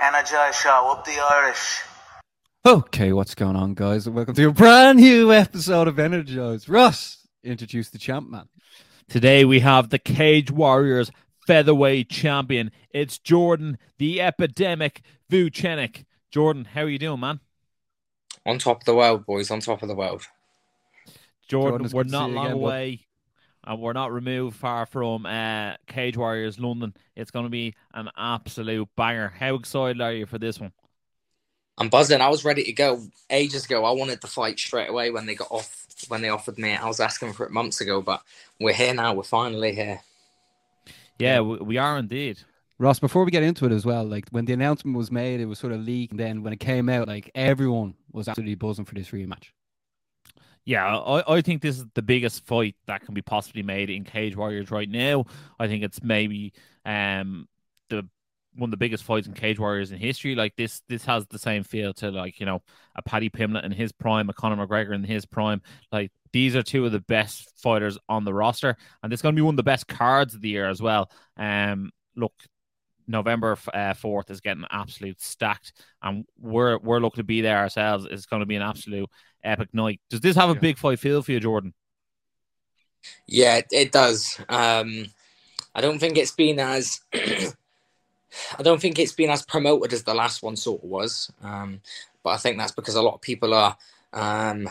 Energize Show, up the Irish. Okay, what's going on, guys? Welcome to a brand new episode of Energize. Russ, introduce the champ, man. Today we have the Cage Warriors featherweight champion. It's Jordan, the epidemic Vucenic. Jordan, how are you doing, man? On top of the world, boys. On top of the world. Jordan, Jordan, we're good to see not you long again, bud. away, and we're not removed far from uh, Cage Warriors London. It's going to be an absolute banger. How excited are you for this one? I'm buzzing. I was ready to go ages ago. I wanted to fight straight away when they got off. When they offered me, I was asking for it months ago, but we're here now. We're finally here. Yeah, we, we are indeed. Ross, before we get into it as well, like when the announcement was made, it was sort of leaked. And then when it came out, like everyone was absolutely buzzing for this rematch. Yeah, I, I think this is the biggest fight that can be possibly made in Cage Warriors right now. I think it's maybe um the one of the biggest fights in Cage Warriors in history. Like this, this has the same feel to like you know a Paddy Pimblett in his prime, a Conor McGregor in his prime. Like these are two of the best fighters on the roster, and it's going to be one of the best cards of the year as well. Um, look, November uh, fourth is getting absolute stacked, and we're we're looking to be there ourselves. It's going to be an absolute epic night. Does this have a big fight feel for you, Jordan? Yeah, it, it does. Um, I don't think it's been as. I don't think it's been as promoted as the last one sort of was. Um, but I think that's because a lot of people are. Um,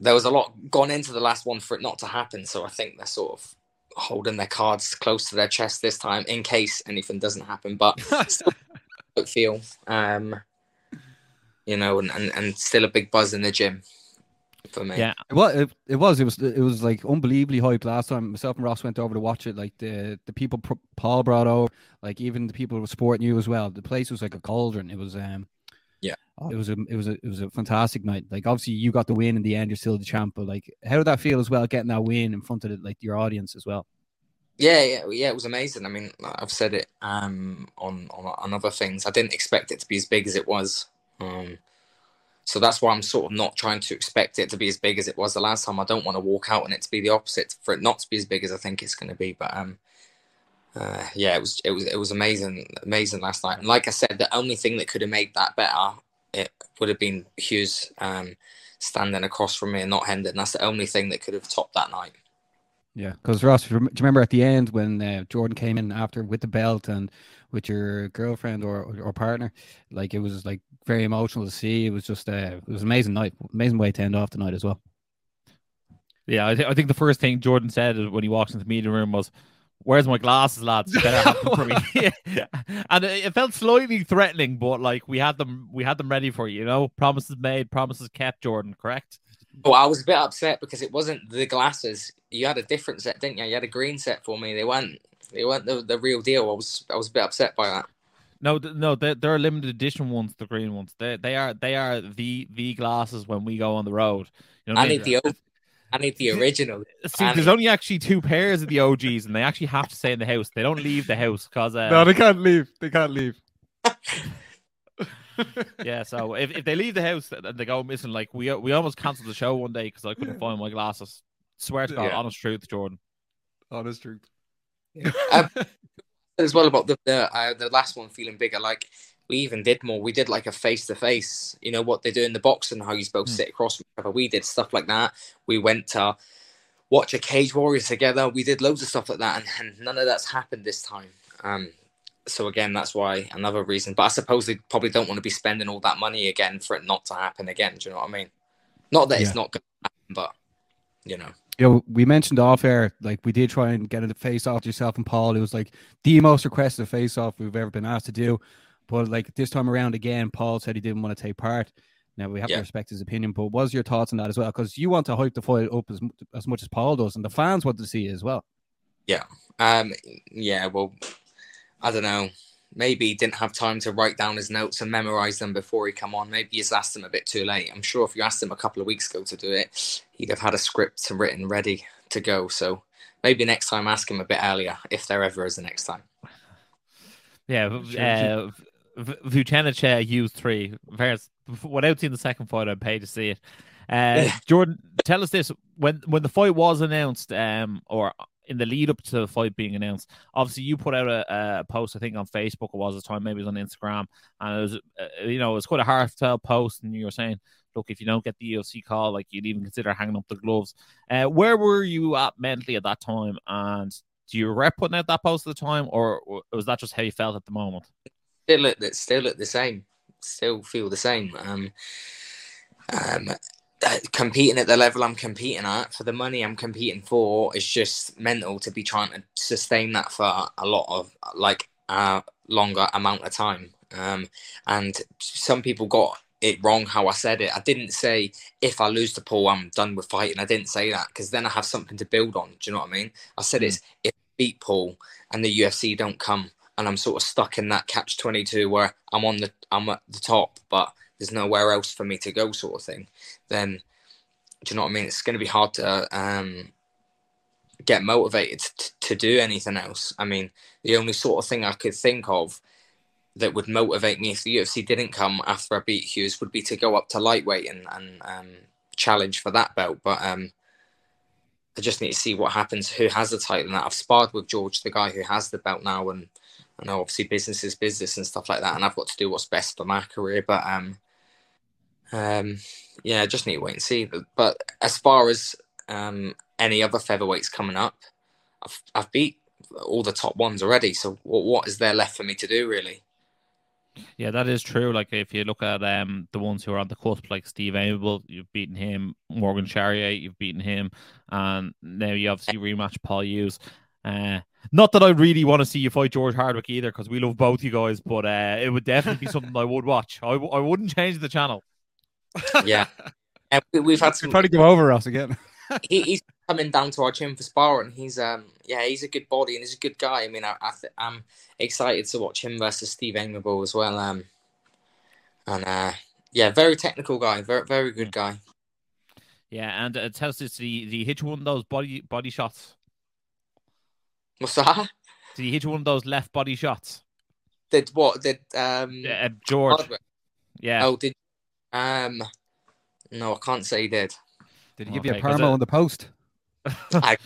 there was a lot gone into the last one for it not to happen, so I think they're sort of holding their cards close to their chest this time in case anything doesn't happen. But still feel, um, you know, and, and, and still a big buzz in the gym for me. Yeah, It was, it, it was, it was, it was like unbelievably hyped last time. Myself and Ross went over to watch it. Like the the people Paul brought over, like even the people with sport knew as well. The place was like a cauldron. It was, um, Yeah. it was a, it was a, it was a fantastic night. Like obviously you got the win in the end. You're still the champ, but like how did that feel as well? Getting that win in front of the, like your audience as well. Yeah, yeah, yeah. It was amazing. I mean, I've said it um, on, on on other things. I didn't expect it to be as big as it was. Um, so that's why I'm sort of not trying to expect it to be as big as it was the last time. I don't want to walk out and it to be the opposite, for it not to be as big as I think it's going to be. But um, uh, yeah, it was it was it was amazing, amazing last night. And like I said, the only thing that could have made that better, it would have been Hughes um, standing across from me and not Hendon. That's the only thing that could have topped that night. Yeah, because Ross, do you rem- do you remember at the end when uh, Jordan came in after with the belt and with your girlfriend or or partner, like it was like very emotional to see. It was just uh, it was an amazing night, amazing way to end off the night as well. yeah. I, th- I think the first thing Jordan said when he walked into the meeting room was, "Where's my glasses, lads? You Better have them for me." and it, it felt slightly threatening, but like we had them, we had them ready for you. You know, promises made, promises kept. Jordan, correct? Oh, I was a bit upset because it wasn't the glasses. You had a different set, didn't you? You had a green set for me. They weren't. They weren't the, the real deal. I was. I was a bit upset by that. No, no, they're, they're limited edition ones, the green ones. They they are they are the the glasses when we go on the road. You know what I mean? need the. o- I need the original. See, I there's need- only actually two pairs of the OGs, and they actually have to stay in the house. They don't leave the house because uh, No, they can't leave. They can't leave. yeah. So if, if they leave the house and they go missing, like we we almost cancelled the show one day because I couldn't find my glasses. Swear to God, Yeah. honest truth, Jordan. Honest truth. Um, as well about the the, uh, the last one feeling bigger. Like we even did more. We did like a face to face. You know what they do in the box and how you're supposed to Hmm. sit across from each other. We did stuff like that. We went to watch a Cage Warriors together. We did loads of stuff like that, and, and none of that's happened this time. Um, so again, that's why another reason. But I suppose they probably don't want to be spending all that money again for it not to happen again. Do you know what I mean? Not that Yeah. it's not going to happen, but you know. You know, we mentioned off air, like we did try and get a face off to yourself and Paul. It was like the most requested face off we've ever been asked to do. But like this time around again, Paul said he didn't want to take part. Now we have Yeah. to respect his opinion, but what's your thoughts on that as well? Because you want to hype the fight up as as much as Paul does, and the fans want to see it as well. Yeah, um, yeah, well, I don't know. Maybe he didn't have time to write down his notes and memorize them before he come on. Maybe he's asked him a bit too late. I'm sure if you asked him a couple of weeks ago to do it, he'd have had a script written ready to go. So maybe next time ask him a bit earlier, if there ever is a next time. Yeah, Sure, uh, V- Vucenic uh, used three. Vers- without seeing the second fight, I'd pay to see it. Uh, Jordan, tell us this: when when the fight was announced, um, or in the lead up to the fight being announced, obviously you put out a, a post, I think on Facebook it was at the time, maybe it was on Instagram, and it was, uh, you know, it was quite a heartfelt post, and you were saying, look, if you don't get the UFC call, like you'd even consider hanging up the gloves. Uh, where were you at mentally at that time, and do you regret putting out that post at the time, or was that just how you felt at the moment? Still at the, still at the same, still feel the same. Um, um, uh, competing at the level I'm competing at for the money I'm competing for is just mental to be trying to sustain that for a lot of like a longer amount of time. Um, and some people got it wrong how I said it. I didn't say if I lose the Paul, I'm done with fighting. I didn't say that because then I have something to build on. Do you know what I mean? I said mm. it's if I beat Paul and the UFC don't come, and I'm sort of stuck in that catch twenty two where I'm on the I'm at the top, but there's nowhere else for me to go, sort of thing. Then do you know what I mean? It's going to be hard to um, get motivated t- to do anything else. I mean, the only sort of thing I could think of that would motivate me if the UFC didn't come after I beat Hughes would be to go up to lightweight and, and um, challenge for that belt. But um, I just need to see what happens. Who has the title? And I've sparred with George, the guy who has the belt now, and I know obviously business is business and stuff like that. And I've got to do what's best for my career. But um, um, yeah, just need to wait and see. But as far as um, any other featherweights coming up, I've, I've beat all the top ones already. So what, what is there left for me to do, really? Yeah, that is true. Like if you look at um the ones who are on the cusp, like Steve Aimable, you've beaten him. Morgan Charrier, you've beaten him, and now you obviously rematch Paul Hughes. Uh, not that I really want to see you fight George Hardwick either, because we love both you guys, but uh, it would definitely be something I would watch. I, I wouldn't change the channel. Yeah, and we've had some. Trying to go over us again. he, he's coming down to our gym for sparring. He's um yeah, he's a good body and he's a good guy. I mean, I, I th- I'm excited to watch him versus Steve Aimable as well. Um, and uh, yeah, very technical guy, very very good guy. Yeah, and uh, tell us this: did he, did he hit you one of those body body shots? What's that? Did he hit you one of those left body shots? Did what? Did um uh, George? Hardwick? Yeah. Oh, did um? No, I can't say he did. Did he give okay, you a parmo on the post? I,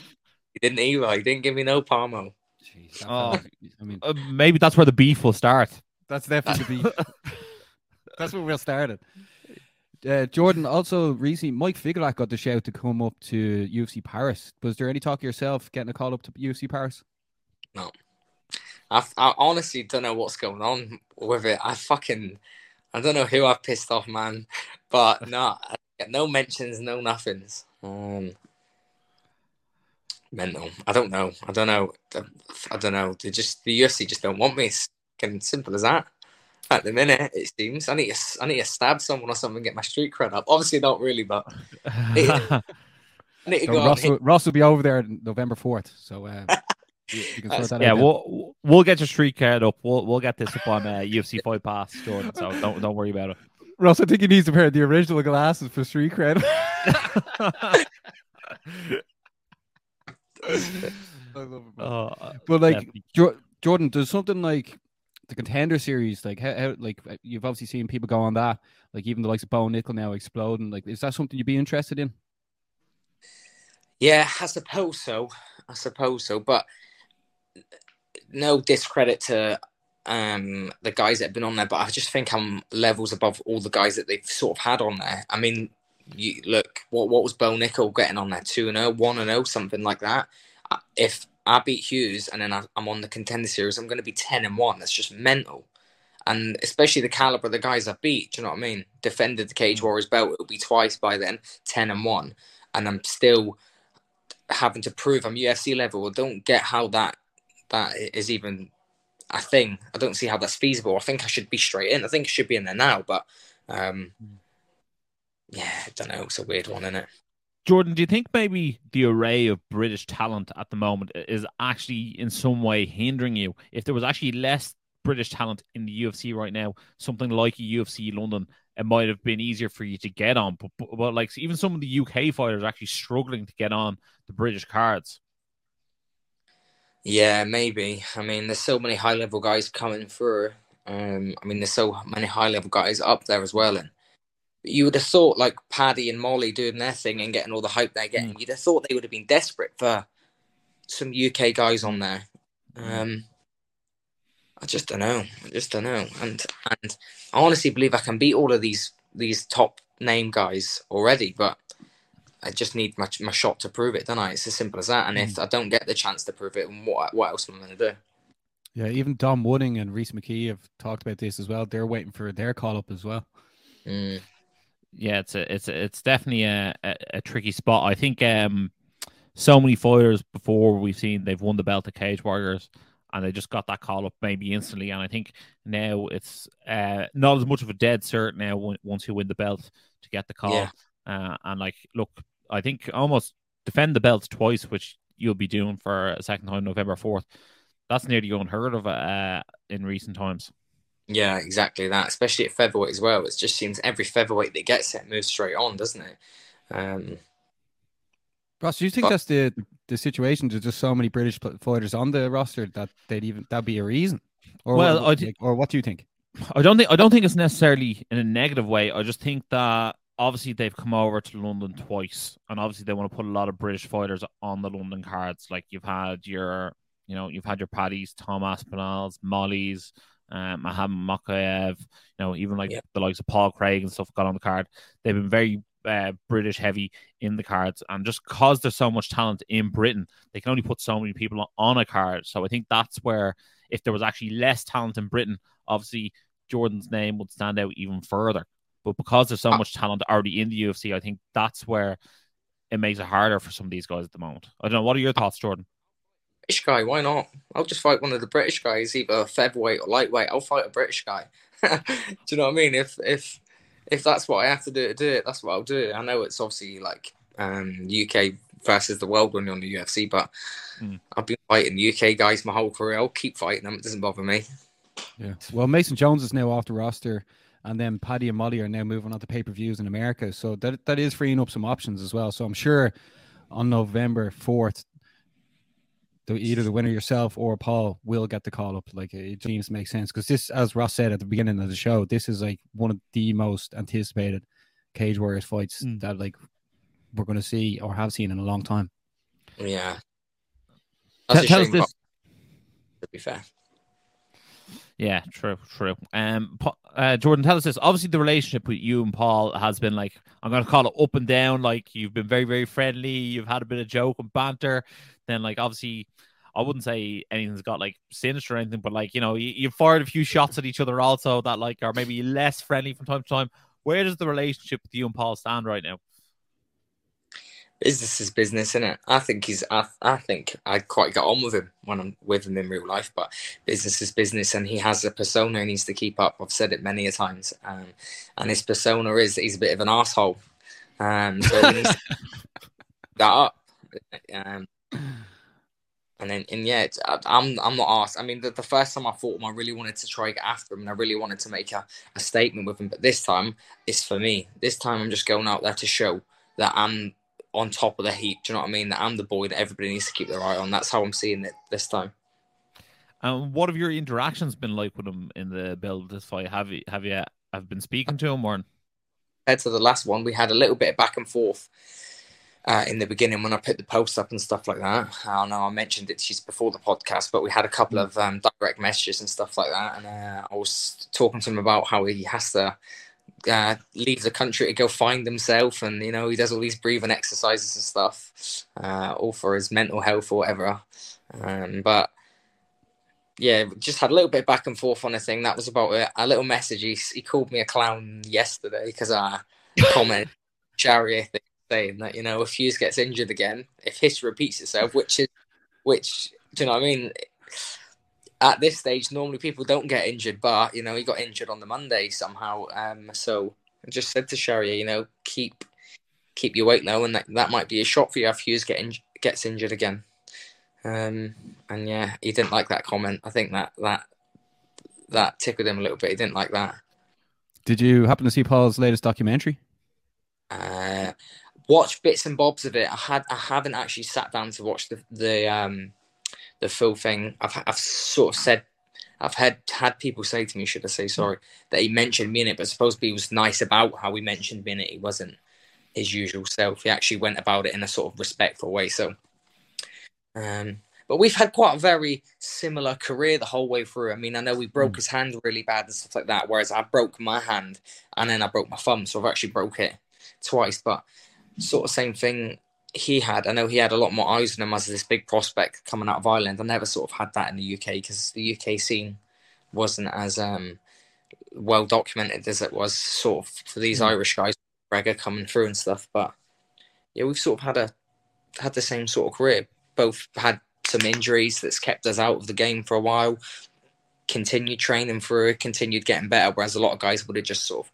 he didn't either. He didn't give me no parmo. Jeez, oh, I mean, uh, maybe that's where the beef will start. That's definitely the beef. that's where we'll start it. Uh, Jordan, also recently, Mike Figlak got the shout to come up to UFC Paris. Was there any talk yourself getting a call up to UFC Paris? No. I, I honestly don't know what's going on with it. I fucking, I don't know who I've pissed off, man. But no, no mentions, no nothings. Um, mental. I don't know. I don't know. I don't know. They just the UFC just don't want me. It's simple as that. At the minute, it seems I need to I need to stab someone or something, and get my street cred up. Obviously, not really, but I need to so go Ross, will, Ross will be over there November fourth. So. Uh, yeah, we'll we'll get your street card up. We'll we'll get this up on uh, UFC Fight Pass, Jordan. So don't don't worry about it. Ross, I think he needs a pair of the original glasses for street cred. I love it. Uh, but like jo- Jordan, does something like the contender series, like how, how, like uh, you've obviously seen people go on that, like even the likes of Bo Nickal now exploding. Like, is that something you'd be interested in? Yeah, I suppose so. I suppose so, but no discredit to um the guys that have been on there, but I just think I'm levels above all the guys that they've sort of had on there. I mean, you look what what was Bo Nickal getting on there two and 0, 1 and 0, something like that. If I beat Hughes and then I'm on the contender series, I'm going to be ten and one. That's just mental, and especially the caliber of the guys I beat. Do you know what I mean? Defended the Cage mm. Warriors belt. It'll be twice by then, ten and one, and I'm still having to prove I'm UFC level. I don't get how that that is even a thing. I don't see how that's feasible. I think I should be straight in. I think I should be in there now, but um, mm yeah, I don't know. It's a weird one, isn't it? Jordan, do you think maybe the array of British talent at the moment is actually in some way hindering you? If there was actually less British talent in the UFC right now, something like a UFC London, it might have been easier for you to get on. But, but, but like even some of the UK fighters actually struggling to get on the British cards. Yeah, maybe. I mean, there's so many high level guys coming through. Um, I mean, there's so many high level guys up there as well, and you would have thought like Paddy and Molly doing their thing and getting all the hype they're getting. You'd have thought they would have been desperate for some UK guys on there. Um, I just don't know. I just don't know. And and I honestly believe I can beat all of these these top name guys already, but I just need my my shot to prove it, don't I? It's as simple as that. And if I don't get the chance to prove it, what what else am I going to do? Yeah, even Dom Wooding and Rhys McKee have talked about this as well. They're waiting for their call up as well. Mm. Yeah, it's a, it's a, it's definitely a, a, a tricky spot. I think um, so many fighters before we've seen they've won the belt of Cage Warriors and they just got that call up maybe instantly. And I think now it's uh, not as much of a dead cert now once you win the belt to get the call. Yeah. Uh, and like, look, I think almost defend the belts twice, which you'll be doing for a second time November 4th that's nearly unheard of uh, in recent times. Yeah, exactly that. Especially at featherweight as well. It just seems every featherweight that gets it moves straight on, doesn't it? Um, Ross, do you think but, that's the the situation? There's just so many British fighters on the roster that they'd even that'd be a reason. Or well, what, or what do you think? I don't think I don't think it's necessarily in a negative way. I just think that obviously they've come over to London twice, and obviously they want to put a lot of British fighters on the London cards. Like you've had your you know, you've had your Paddies, Tom Aspinalls, Molly's, um, Muhammad Mokaev, you know, even like the likes of Paul Craig and stuff got on the card. They've been very uh, British heavy in the cards, and just because there's so much talent in Britain, they can only put so many people on a card. So I think that's where, if there was actually less talent in Britain, obviously Jordan's name would stand out even further. But because there's so ah. much talent already in the UFC, I think that's where it makes it harder for some of these guys at the moment. I don't know. What are your thoughts, Jordan? British guy. Why not? I'll just fight one of the British guys, either featherweight or lightweight. I'll fight a British guy. do you know what I mean? If if if that's what I have to do to do it, that's what I'll do. I know it's obviously like um, UK versus the world when you're on the UFC, but mm. I've been fighting UK guys my whole career. I'll keep fighting them. It doesn't bother me. Yeah. Well, Mason Jones is now off the roster, and then Paddy and Molly are now moving on to pay per views in America. So that that is freeing up some options as well. So I'm sure on November fourth the, either the winner yourself or Paul will get the call up. Like it seems to make sense because this, as Ross said at the beginning of the show, this is like one of the most anticipated Cage Warriors fights mm. that like we're going to see or have seen in a long time. Yeah. Tell, tell us this. To be fair. Yeah, true, true. Um, uh, Jordan, tell us this. Obviously, the relationship with you and Paul has been like I'm going to call it up and down. Like you've been very, very friendly. You've had a bit of joke and banter. Then, like obviously, I wouldn't say anything's got like sinister or anything, but like you know, you, you fired a few shots at each other also that like are maybe less friendly from time to time. Where does the relationship with you and Paul stand right now? business is business, isn't it? I think he's. I, I think I quite got on with him when I'm with him in real life, but business is business, and he has a persona he needs to keep up. I've said it many a times, um, and his persona is he's a bit of an asshole. Um, so he needs to that up. Um, and then, and yeah, I'm I'm not asked. I mean, the, the first time I fought him, I really wanted to try get after him, and I really wanted to make a, a statement with him. But this time, it's for me. This time, I'm just going out there to show that I'm on top of the heap. Do you know what I mean? That I'm the boy that everybody needs to keep their eye on. That's how I'm seeing it this time. Um, what have your interactions been like with him in the build this fight? Have you have you have been speaking to him or? Head to the last one, we had a little bit of back and forth uh, in the beginning when I put the post up and stuff like that. I don't know I mentioned it just before the podcast, but we had a couple mm. of um, direct messages and stuff like that. And uh, I was talking to him about how he has to uh, leave the country to go find himself, and you know he does all these breathing exercises and stuff, uh, all for his mental health or whatever. Um, but yeah, just had a little bit back and forth on a thing. That was about it. A little message. He, he called me a clown yesterday because I commented Charrier thing saying that you know if Hughes gets injured again, if history repeats itself, which is which do you know what I mean? at this stage, normally people don't get injured, but you know he got injured on the Monday somehow. Um, so I just said to Charrier, you know, keep keep your weight low, and that, that might be a shot for you if Hughes get in, gets injured again. Um, and yeah, he didn't like that comment. I think that that that tickled him a little bit. He didn't like that. Did you happen to see Paul's latest documentary? Uh, watch bits and bobs of it. I had I haven't actually sat down to watch the the um the full thing. I've I've sort of said I've had had people say to me, should I say sorry, that he mentioned me in it, but supposedly he was nice about how he mentioned me in it. He wasn't his usual self. He actually went about it in a sort of respectful way. So, um, but we've had quite a very similar career the whole way through. I mean, I know we broke Mm. his hand really bad and stuff like that, whereas I broke my hand and then I broke my thumb, so I've actually broke it twice. But sort of same thing he had. I know he had a lot more eyes on him as this big prospect coming out of Ireland. I never sort of had that in the UK because the UK scene wasn't as um, well documented as it was sort of for these Mm. Irish guys, Gregor coming through and stuff. But yeah, we've sort of had a had the same sort of career. Both had some injuries that's kept us out of the game for a while. Continued training through continued getting better. Whereas a lot of guys would have just sort of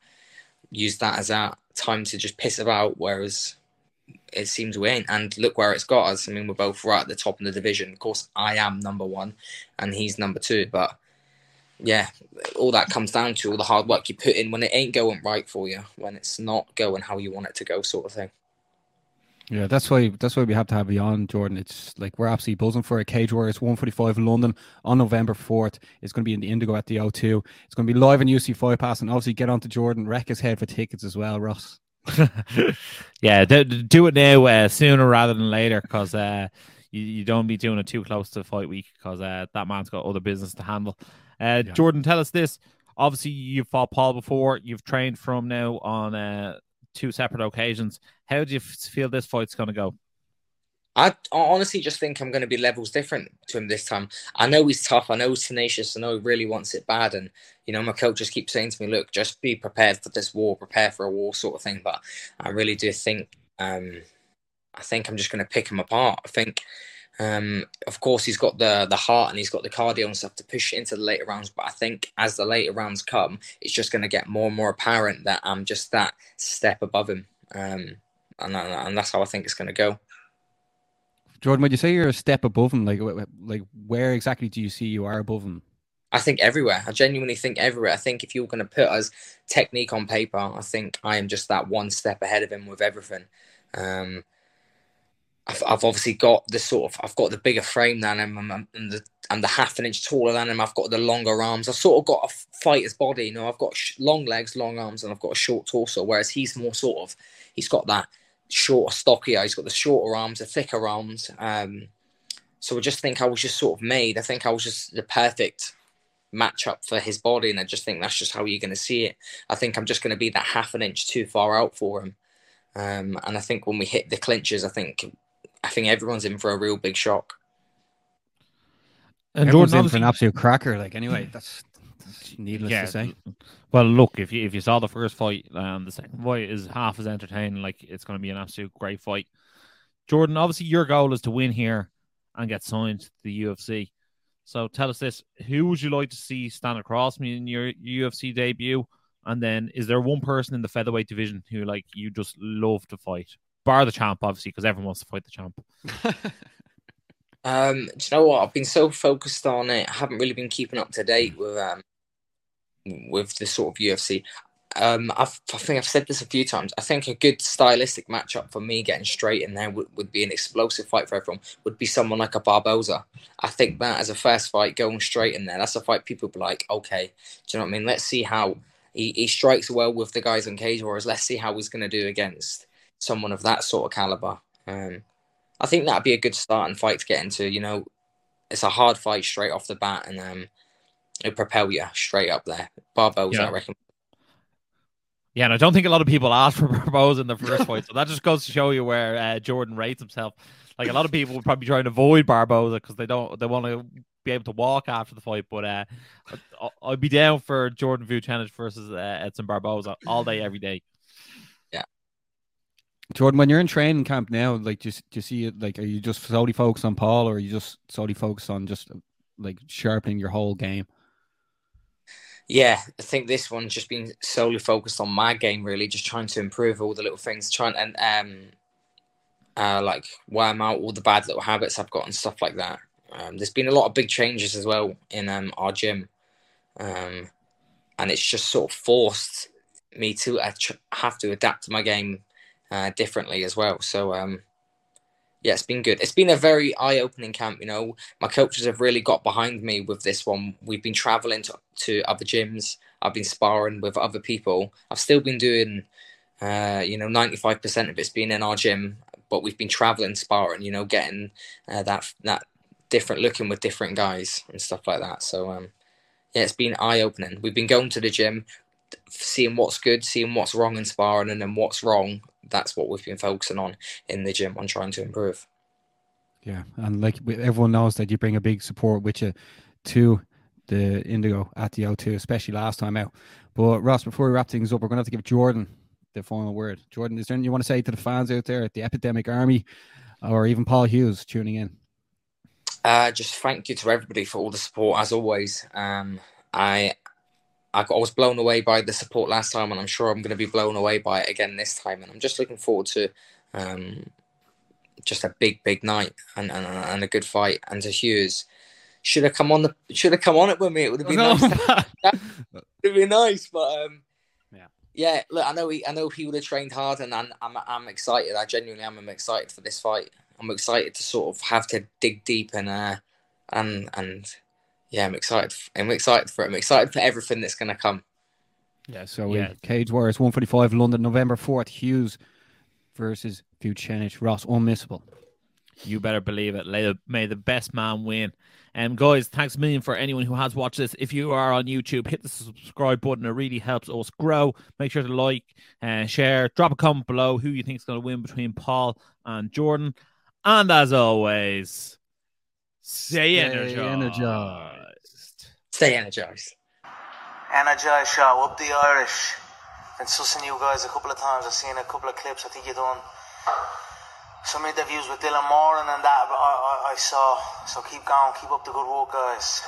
used that as a time to just piss about. Whereas it seems we ain't. And look where it's got us. I mean, we're both right at the top of the division. Of course, I am number one, and he's number two. But yeah, all that comes down to all the hard work you put in when it ain't going right for you, when it's not going how you want it to go, sort of thing. Yeah, that's why that's why we have to have you on, Jordan. It's like we're absolutely buzzing for a Cage Warriors 145 in London on November 4th. It's going to be in the Indigo at the O2. It's going to be live on UFC Fight Pass, and obviously get on to Jordan, wreck his head for tickets as well, Ross. yeah, do, do it now uh, sooner rather than later because uh, you, you don't be doing it too close to fight week because uh, that man's got other business to handle. Uh, Yeah. Jordan, tell us this. Obviously, you've fought Paul before. You've trained from now on uh, two separate occasions. How do you feel this fight's going to go? I, honestly just think I'm going to be levels different to him this time. I know he's tough. I know he's tenacious. I know he really wants it bad. And, you know, my coach just keeps saying to me, look, just be prepared for this war, prepare for a war sort of thing. But I really do think, um, I think I'm just going to pick him apart. I think, um, of course, he's got the the heart and he's got the cardio and stuff to push into the later rounds. But I think as the later rounds come, it's just going to get more and more apparent that I'm just that step above him. Um, and, and that's how I think it's going to go. Jordan, would you say you're a step above him? Like, like where exactly do you see you are above him? I think everywhere. I genuinely think everywhere. I think if you're going to put us technique on paper, I think I am just that one step ahead of him with everything. Um, I've, I've obviously got the sort of I've got the bigger frame than him. I'm, I'm, the I'm the half an inch taller than him. I've got the longer arms. I've sort of got a fighter's body. You know, I've got sh- long legs, long arms, and I've got a short torso. Whereas he's more sort of he's got that shorter, stockier. He's got the shorter arms, the thicker arms. Um, so I just think I was just sort of made. I think I was just the perfect matchup for his body, and I just think that's just how you're going to see it. I think I'm just going to be that half an inch too far out for him, um, and I think when we hit the clinches, I think I think everyone's in for a real big shock. And Everyone's Jordan, in for an absolute cracker. Like, anyway, that's, that's needless yeah. to say. Well, look, if you if you saw the first fight, um, the second fight is half as entertaining. Like it's going to be an absolute great fight. Jordan, obviously, your goal is to win here and get signed to the UFC. So tell us this: Who would you like to see stand across me in your UFC debut? And then, is there one person in the featherweight division who like you just love to fight? Bar the champ, obviously, because everyone wants to fight the champ. Um, do you know what? I've been so focused on it. I haven't really been keeping up to date with um with the sort of UFC. Um, I've, I think I've said this a few times. I think a good stylistic matchup for me getting straight in there would, would be an explosive fight for everyone. Would be someone like a Barboza. I think that as a first fight, going straight in there, that's a fight people be like, okay, do you know what I mean? Let's see how he, he strikes well with the guys on Cage Wars. Let's see how he's going to do against someone of that sort of caliber. Um, I think that'd be a good start and fight to get into. You know, it's a hard fight straight off the bat, and um, it'll propel you straight up there. Barboza, Yeah. I reckon. Yeah, and I don't think a lot of people asked for Barboza in the first fight, so that just goes to show you where uh, Jordan rates himself. Like a lot of people would probably try and avoid Barboza because they don't they want to be able to walk after the fight. But uh, I'd be down for Jordan Vucenic versus uh, Edson Barboza all day, every day. Jordan, when you're in training camp now, like, just do you see it? Like, are you just solely focused on Paul, or are you just solely focused on just like sharpening your whole game? Yeah, I think this one's just been solely focused on my game, really, just trying to improve all the little things, trying and um, uh, like worm out all the bad little habits I've got and stuff like that. Um, there's been a lot of big changes as well in um, our gym, um, and it's just sort of forced me to uh, tr- have to adapt to my game uh, differently as well. So um, yeah, it's been good. It's been a very eye-opening camp. You know, my coaches have really got behind me with this one. We've been traveling to, to other gyms. I've been sparring with other people. I've still been doing, uh, you know, ninety-five percent of it's been in our gym, but we've been traveling, sparring. You know, getting uh, that that different looking with different guys and stuff like that. So, um, yeah, it's been eye-opening. We've been going to the gym, seeing what's good, seeing what's wrong in sparring, and then what's wrong that's what we've been focusing on in the gym on trying to improve. Yeah, and like everyone knows that you bring a big support with you to the Indigo at the O2, especially last time out. But Ross, before we wrap things up, we're going to have to give Jordan the final word. Jordan, is there anything you want to say to the fans out there at the Epidemic Army, or even Paul Hughes tuning in? Uh, just thank you to everybody for all the support as always. Um, I I was blown away by the support last time, and I'm sure I'm going to be blown away by it again this time. And I'm just looking forward to um, just a big, big night and, and, and a good fight. And to Hughes, should have come on the should have come on it with me. It would have been nice. it would be nice, but um, yeah, yeah. Look, I know he, I know he would have trained hard, and I'm, I'm, I'm excited. I genuinely am. I'm excited for this fight. I'm excited to sort of have to dig deep and uh, and and yeah, I'm excited. I'm excited for it. I'm excited for everything that's going to come. Yeah, so yeah. Cage Warriors 145 London, November 4th, Hughes versus Vucenic. Ross, unmissable. You better believe it. May the best man win. And um, guys, thanks a million for anyone who has watched this. If you are on YouTube, hit the subscribe button. It really helps us grow. Make sure to like and share. Drop a comment below who you think is going to win between Paul and Jordan. And as always, stay, stay energized. energized. Stay energized. Energized show up the Irish. Been sussing you guys a couple of times. I've seen a couple of clips. I think you done some interviews with Dylan Moran and that I, I, I saw. So keep going, keep up the good work, guys.